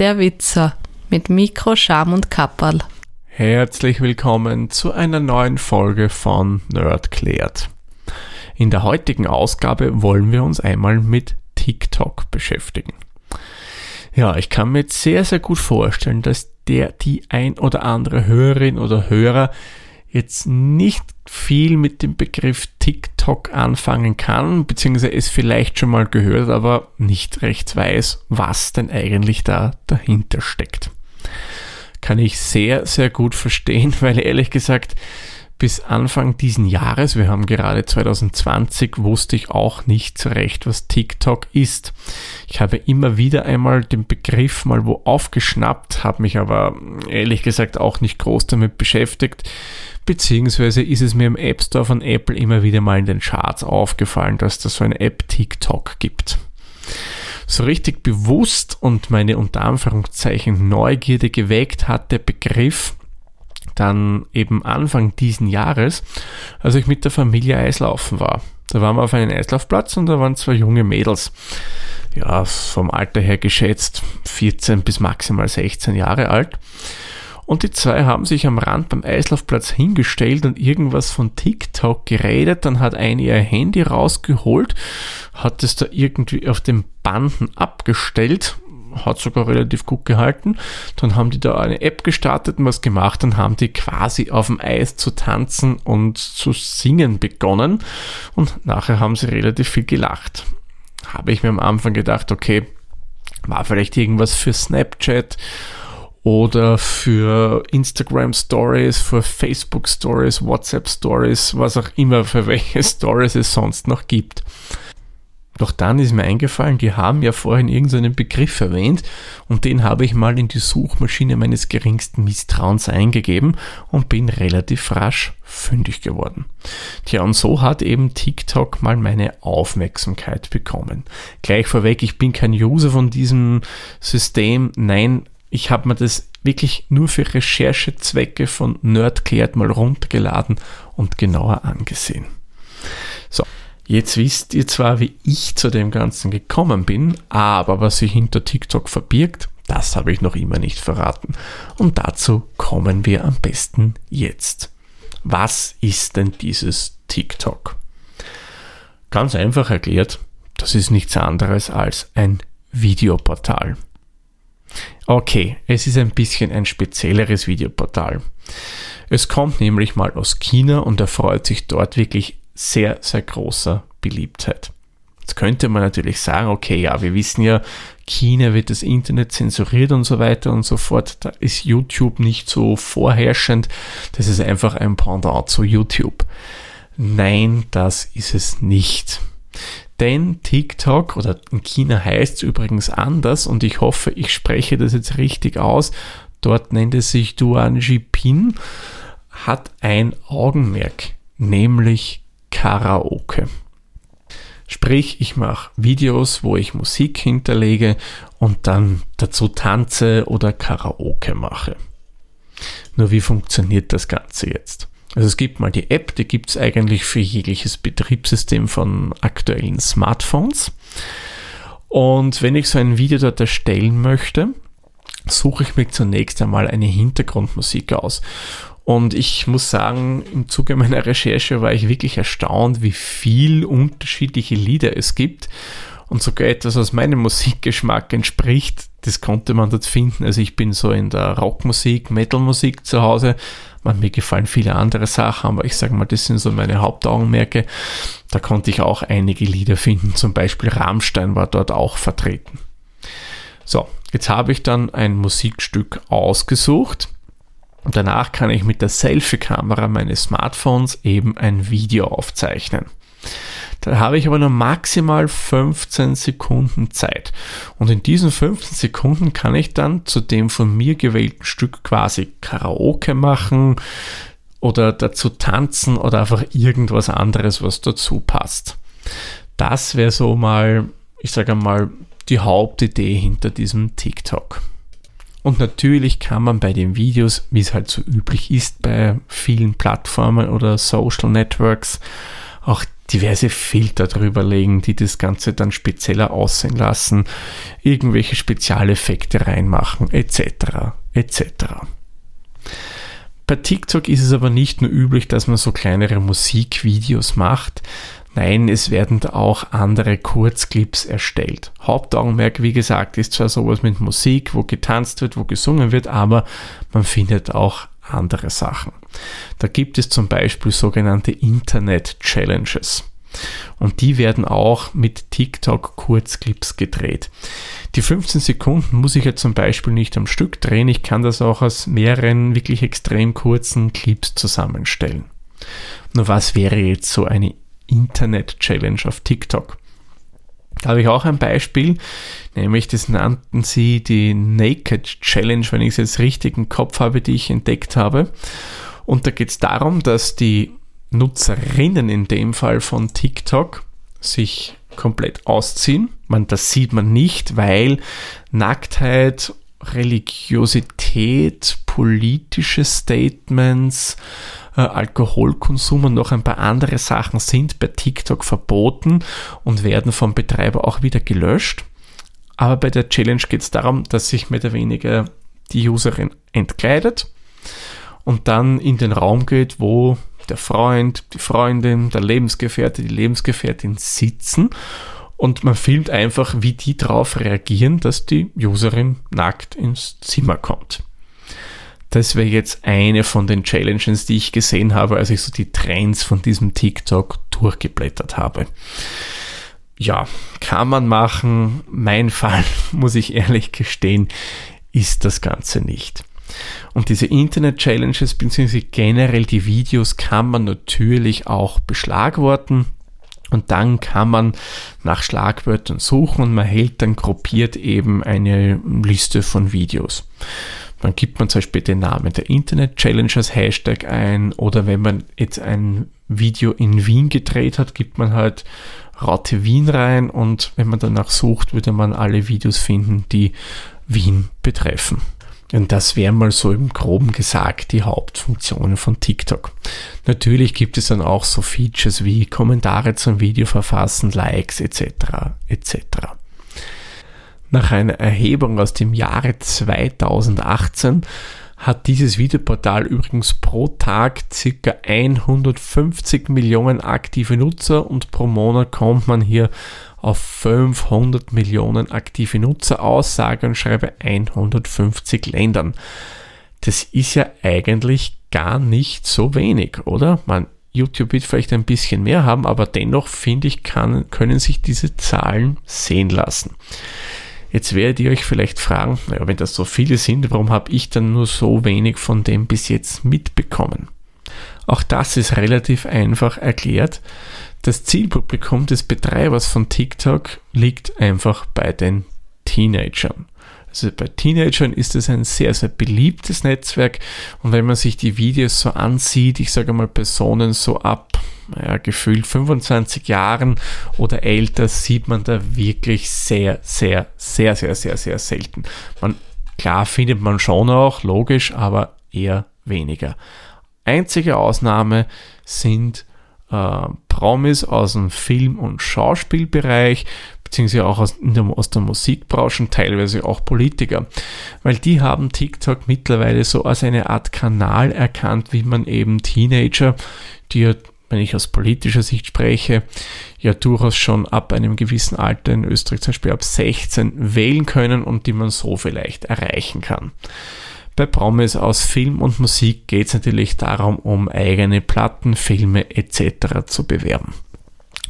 der Witzer mit Mikro, Scham und Kapperl. Herzlich willkommen zu einer neuen Folge von Nerd klärt. In der heutigen Ausgabe wollen wir uns einmal mit TikTok beschäftigen. Ja, ich kann mir jetzt sehr, sehr gut vorstellen, dass der, die ein oder andere Hörerin oder Hörer jetzt nicht viel mit dem Begriff TikTok anfangen kann, beziehungsweise es vielleicht schon mal gehört, aber nicht recht weiß, was denn eigentlich da dahinter steckt. Kann ich sehr, sehr gut verstehen, weil ehrlich gesagt, bis Anfang diesen Jahres, wir haben gerade 2020, wusste ich auch nicht so recht, was TikTok ist. Ich habe immer wieder einmal den Begriff mal wo aufgeschnappt, habe mich aber ehrlich gesagt auch nicht groß damit beschäftigt beziehungsweise ist es mir im App Store von Apple immer wieder mal in den Charts aufgefallen, dass da so eine App TikTok gibt. So richtig bewusst und meine unter Anführungszeichen Neugierde geweckt hat der Begriff dann eben Anfang diesen Jahres, als ich mit der Familie Eislaufen war. Da waren wir auf einem Eislaufplatz und da waren zwei junge Mädels. Ja, vom Alter her geschätzt 14 bis maximal 16 Jahre alt. Und die zwei haben sich am Rand beim Eislaufplatz hingestellt und irgendwas von TikTok geredet. Dann hat eine ihr Handy rausgeholt, hat es da irgendwie auf den Banden abgestellt, hat sogar relativ gut gehalten. Dann haben die da eine App gestartet und was gemacht und haben die quasi auf dem Eis zu tanzen und zu singen begonnen. Und nachher haben sie relativ viel gelacht. Habe ich mir am Anfang gedacht, okay, war vielleicht irgendwas für Snapchat oder für Instagram Stories, für Facebook Stories, WhatsApp Stories, was auch immer, für welche Stories es sonst noch gibt. Doch dann ist mir eingefallen, die haben ja vorhin irgendeinen Begriff erwähnt und den habe ich mal in die Suchmaschine meines geringsten Misstrauens eingegeben und bin relativ rasch fündig geworden. Tja, und so hat eben TikTok mal meine Aufmerksamkeit bekommen. Gleich vorweg, ich bin kein User von diesem System. Nein, ich habe mir das wirklich nur für Recherchezwecke von Nerdklärt mal runtergeladen und genauer angesehen. So, jetzt wisst ihr zwar, wie ich zu dem Ganzen gekommen bin, aber was sich hinter TikTok verbirgt, das habe ich noch immer nicht verraten. Und dazu kommen wir am besten jetzt. Was ist denn dieses TikTok? Ganz einfach erklärt, das ist nichts anderes als ein Videoportal. Okay, es ist ein bisschen ein spezielleres Videoportal. Es kommt nämlich mal aus China und erfreut sich dort wirklich sehr, sehr großer Beliebtheit. Jetzt könnte man natürlich sagen, okay, ja, wir wissen ja, China wird das Internet zensuriert und so weiter und so fort. Da ist YouTube nicht so vorherrschend. Das ist einfach ein Pendant zu YouTube. Nein, das ist es nicht. Denn TikTok oder in China heißt es übrigens anders und ich hoffe, ich spreche das jetzt richtig aus. Dort nennt es sich Duan Jipin, hat ein Augenmerk, nämlich Karaoke. Sprich, ich mache Videos, wo ich Musik hinterlege und dann dazu tanze oder Karaoke mache. Nur wie funktioniert das Ganze jetzt? Also es gibt mal die App, die gibt es eigentlich für jegliches Betriebssystem von aktuellen Smartphones. Und wenn ich so ein Video dort erstellen möchte, suche ich mir zunächst einmal eine Hintergrundmusik aus. Und ich muss sagen, im Zuge meiner Recherche war ich wirklich erstaunt, wie viel unterschiedliche Lieder es gibt. Und sogar etwas, was meinem Musikgeschmack entspricht, das konnte man dort finden. Also ich bin so in der Rockmusik, Metalmusik zu Hause, man, mir gefallen viele andere Sachen, aber ich sage mal, das sind so meine Hauptaugenmerke. Da konnte ich auch einige Lieder finden, zum Beispiel Rammstein war dort auch vertreten. So, jetzt habe ich dann ein Musikstück ausgesucht. Und danach kann ich mit der Selfie-Kamera meines Smartphones eben ein Video aufzeichnen. Da habe ich aber nur maximal 15 Sekunden Zeit. Und in diesen 15 Sekunden kann ich dann zu dem von mir gewählten Stück quasi Karaoke machen oder dazu tanzen oder einfach irgendwas anderes, was dazu passt. Das wäre so mal, ich sage mal, die Hauptidee hinter diesem TikTok. Und natürlich kann man bei den Videos, wie es halt so üblich ist bei vielen Plattformen oder Social Networks, auch diverse Filter drüber legen, die das Ganze dann spezieller aussehen lassen, irgendwelche Spezialeffekte reinmachen, etc. etc. Bei TikTok ist es aber nicht nur üblich, dass man so kleinere Musikvideos macht. Nein, es werden auch andere Kurzclips erstellt. Hauptaugenmerk, wie gesagt, ist zwar sowas mit Musik, wo getanzt wird, wo gesungen wird, aber man findet auch andere Sachen. Da gibt es zum Beispiel sogenannte Internet Challenges. Und die werden auch mit TikTok Kurzclips gedreht. Die 15 Sekunden muss ich ja zum Beispiel nicht am Stück drehen. Ich kann das auch aus mehreren wirklich extrem kurzen Clips zusammenstellen. Nur was wäre jetzt so eine Internet-Challenge auf TikTok? Da habe ich auch ein Beispiel, nämlich das nannten sie die Naked Challenge, wenn ich es jetzt richtig im Kopf habe, die ich entdeckt habe. Und da geht es darum, dass die Nutzerinnen in dem Fall von TikTok sich komplett ausziehen. Man, das sieht man nicht, weil Nacktheit, Religiosität, politische Statements, äh, Alkoholkonsum und noch ein paar andere Sachen sind bei TikTok verboten und werden vom Betreiber auch wieder gelöscht. Aber bei der Challenge geht es darum, dass sich mehr oder weniger die Userin entkleidet und dann in den Raum geht, wo der Freund, die Freundin, der Lebensgefährte, die Lebensgefährtin sitzen und man filmt einfach, wie die darauf reagieren, dass die Userin nackt ins Zimmer kommt. Das wäre jetzt eine von den Challenges, die ich gesehen habe, als ich so die Trends von diesem TikTok durchgeblättert habe. Ja, kann man machen. Mein Fall, muss ich ehrlich gestehen, ist das Ganze nicht. Und diese Internet-Challenges bzw. generell die Videos kann man natürlich auch beschlagworten. Und dann kann man nach Schlagwörtern suchen und man hält dann gruppiert eben eine Liste von Videos. Dann gibt man zum Beispiel den Namen der Internet Challenge als Hashtag ein oder wenn man jetzt ein Video in Wien gedreht hat, gibt man halt Raute Wien rein und wenn man danach sucht, würde man alle Videos finden, die Wien betreffen. Und das wäre mal so im groben gesagt die Hauptfunktionen von TikTok. Natürlich gibt es dann auch so Features wie Kommentare zum Video verfassen, Likes etc. etc. Nach einer Erhebung aus dem Jahre 2018 hat dieses Videoportal übrigens pro Tag ca. 150 Millionen aktive Nutzer und pro Monat kommt man hier auf 500 Millionen aktive Nutzer aus, sage und schreibe 150 Ländern. Das ist ja eigentlich gar nicht so wenig, oder? Man, YouTube wird vielleicht ein bisschen mehr haben, aber dennoch finde ich, kann, können sich diese Zahlen sehen lassen. Jetzt werdet ihr euch vielleicht fragen, naja, wenn das so viele sind, warum habe ich dann nur so wenig von dem bis jetzt mitbekommen? Auch das ist relativ einfach erklärt. Das Zielpublikum des Betreibers von TikTok liegt einfach bei den Teenagern. Also bei Teenagern ist es ein sehr, sehr beliebtes Netzwerk und wenn man sich die Videos so ansieht, ich sage mal Personen so ab ja, gefühlt 25 Jahren oder älter, sieht man da wirklich sehr, sehr, sehr, sehr, sehr, sehr selten. Man, klar findet man schon auch, logisch, aber eher weniger. Einzige Ausnahme sind äh, Promis aus dem Film- und Schauspielbereich, beziehungsweise auch aus, der, aus der Musikbranche und teilweise auch Politiker. Weil die haben TikTok mittlerweile so als eine Art Kanal erkannt, wie man eben Teenager, die ja, wenn ich aus politischer Sicht spreche, ja durchaus schon ab einem gewissen Alter in Österreich zum Beispiel ab 16 wählen können und die man so vielleicht erreichen kann. Bei Promis aus Film und Musik geht es natürlich darum, um eigene Platten, Filme etc. zu bewerben.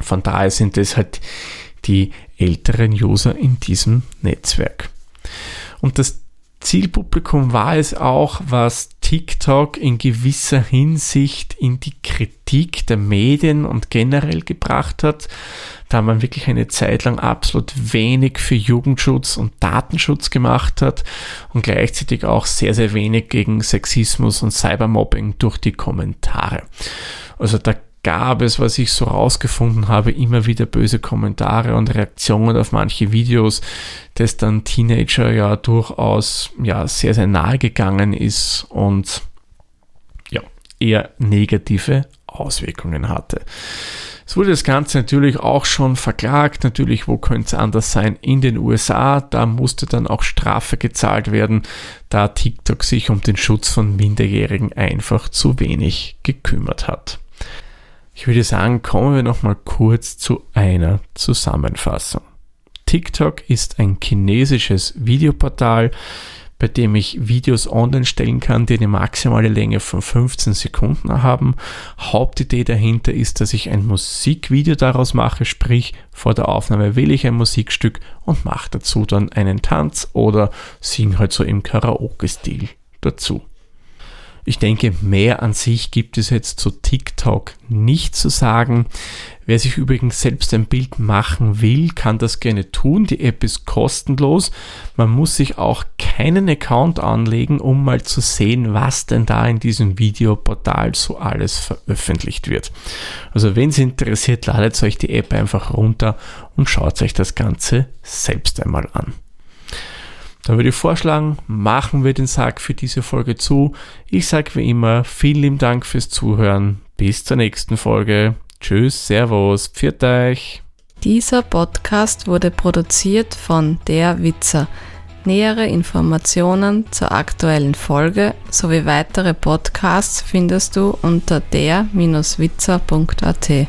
Von daher sind es halt die älteren User in diesem Netzwerk. Und das Zielpublikum war es auch, was TikTok in gewisser Hinsicht in die Kritik der Medien und generell gebracht hat, da man wirklich eine Zeit lang absolut wenig für Jugendschutz und Datenschutz gemacht hat und gleichzeitig auch sehr, sehr wenig gegen Sexismus und Cybermobbing durch die Kommentare. Also da gab es, was ich so rausgefunden habe, immer wieder böse Kommentare und Reaktionen auf manche Videos, das dann Teenager ja durchaus ja sehr, sehr nahe gegangen ist und ja, eher negative Auswirkungen hatte. Es wurde das Ganze natürlich auch schon verklagt. Natürlich, wo könnte es anders sein? In den USA. Da musste dann auch Strafe gezahlt werden, da TikTok sich um den Schutz von Minderjährigen einfach zu wenig gekümmert hat. Ich würde sagen, kommen wir nochmal kurz zu einer Zusammenfassung. TikTok ist ein chinesisches Videoportal, bei dem ich Videos online stellen kann, die eine maximale Länge von 15 Sekunden haben. Hauptidee dahinter ist, dass ich ein Musikvideo daraus mache, sprich vor der Aufnahme wähle ich ein Musikstück und mache dazu dann einen Tanz oder singe halt so im Karaoke-Stil dazu. Ich denke, mehr an sich gibt es jetzt zu TikTok nicht zu sagen. Wer sich übrigens selbst ein Bild machen will, kann das gerne tun. Die App ist kostenlos. Man muss sich auch keinen Account anlegen, um mal zu sehen, was denn da in diesem Videoportal so alles veröffentlicht wird. Also wenn es interessiert, ladet euch die App einfach runter und schaut euch das Ganze selbst einmal an. Dann würde ich vorschlagen, machen wir den Sack für diese Folge zu. Ich sage wie immer, vielen lieben Dank fürs Zuhören. Bis zur nächsten Folge. Tschüss, Servus, pfiat euch. Dieser Podcast wurde produziert von Der Witzer. Nähere Informationen zur aktuellen Folge sowie weitere Podcasts findest du unter der-witzer.at.